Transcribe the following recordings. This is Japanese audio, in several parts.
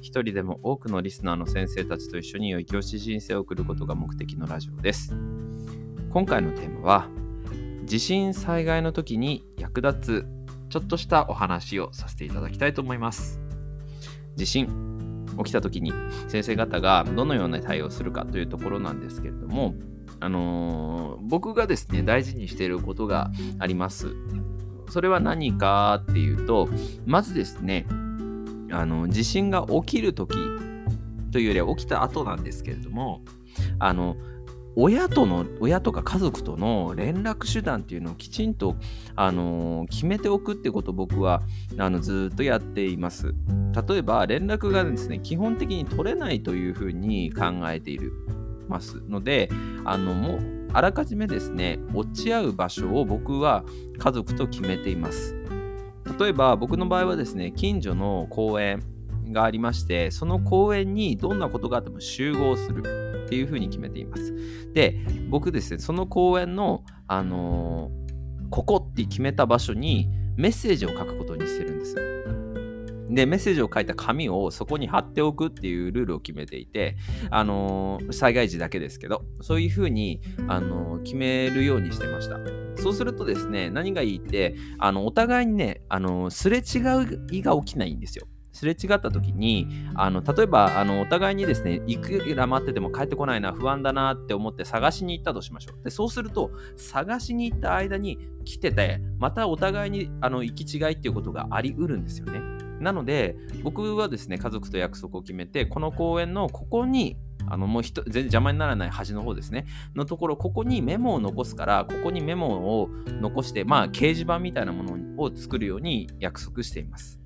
一人でも多くのリスナーの先生たちと一緒に良い教師人生を送ることが目的のラジオです。今回のテーマは、地震災害の時に役立つちょっとしたお話をさせていただきたいと思います。地震起きた時に先生方がどのような対応をするかというところなんですけれども、あのー僕がですね大事にしていることがあります。それは何かっていうとまずですねあの地震が起きる時というよりは起きた後なんですけれどもあの親との親とか家族との連絡手段っていうのをきちんとあの決めておくってことを僕はあのずっとやっています。例えば連絡がですね基本的に取れないというふうに考えていますのであのもうあらかじめですね落ち合う場所を僕は家族と決めています。例えば僕の場合はですね近所の公園がありましてその公園にどんなことがあっても集合するっていうふうに決めています。で僕ですねその公園の、あのーここって決めた場所にメッセージを書くことにしてるんです。でメッセージを書いた紙をそこに貼っておくっていうルールを決めていて、あのー災害時だけですけどそういうふうに、あのー決めるようにしてました。そうするとですね何がいいってあのお互いにね、あのーすれ違いが起きないんですよ。すれ違った時にあの例えばあのお互いにですねいくら待ってても帰ってこないな不安だなって思って探しに行ったとしましょうでそうすると探しに行った間に来ててまたお互いにあの行き違いっていうことがありうるんですよねなので僕はですね家族と約束を決めてこの公園のここにあのもう全然邪魔にならない端の方ですねのところここにメモを残すからここにメモを残してまあ掲示板みたいなものを作るように約束しています。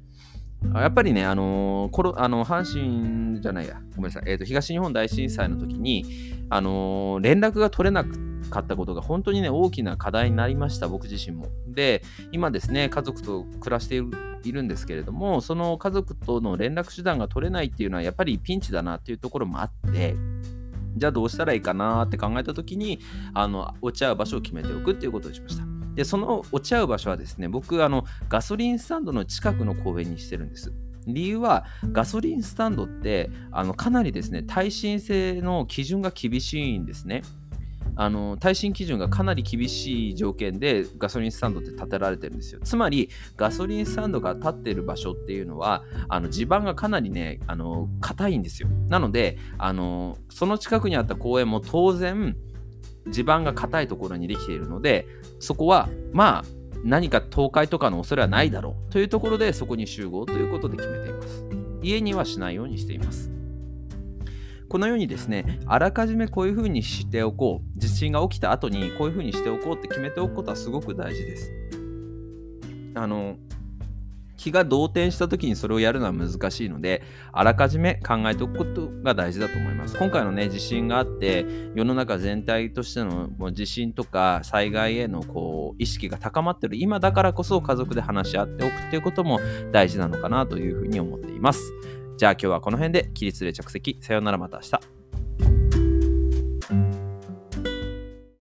やっぱりね、あのコロあの阪神じゃないや、ごめんなさい、えーと、東日本大震災の時に、あの連絡が取れなかったことが本当にね、大きな課題になりました、僕自身も。で、今ですね、家族と暮らしているいるんですけれども、その家族との連絡手段が取れないっていうのは、やっぱりピンチだなっていうところもあって、じゃあどうしたらいいかなって考えた時に、あの落ち合う場所を決めておくっていうことにしました。で、その落ち合う場所はですね、僕、あの、ガソリンスタンドの近くの公園にしてるんです。理由は、ガソリンスタンドって、あのかなりですね、耐震性の基準が厳しいんですね。あの耐震基準がかなり厳しい条件でガソリンスタンドって建てられてるんですよ。つまりガソリンスタンドが建ってる場所っていうのはあの地盤がかなりねあの硬いんですよ。なのであのその近くにあった公園も当然地盤が硬いところにできているのでそこはまあ何か倒壊とかの恐れはないだろうというところでそこに集合ということで決めています。家にはしないようにしています。このようにですね、あらかじめこういうふうにしておこう、地震が起きた後にこういうふうにしておこうって決めておくことはすごく大事です。あの、気が動転した時にそれをやるのは難しいので、あらかじめ考えておくことが大事だと思います。今回のね、地震があって、世の中全体としてのもう地震とか災害へのこう意識が高まっている今だからこそ家族で話し合っておくっていうことも大事なのかなというふうに思っています。じゃあ今日はこの辺で起立で着席。さようならまた明日。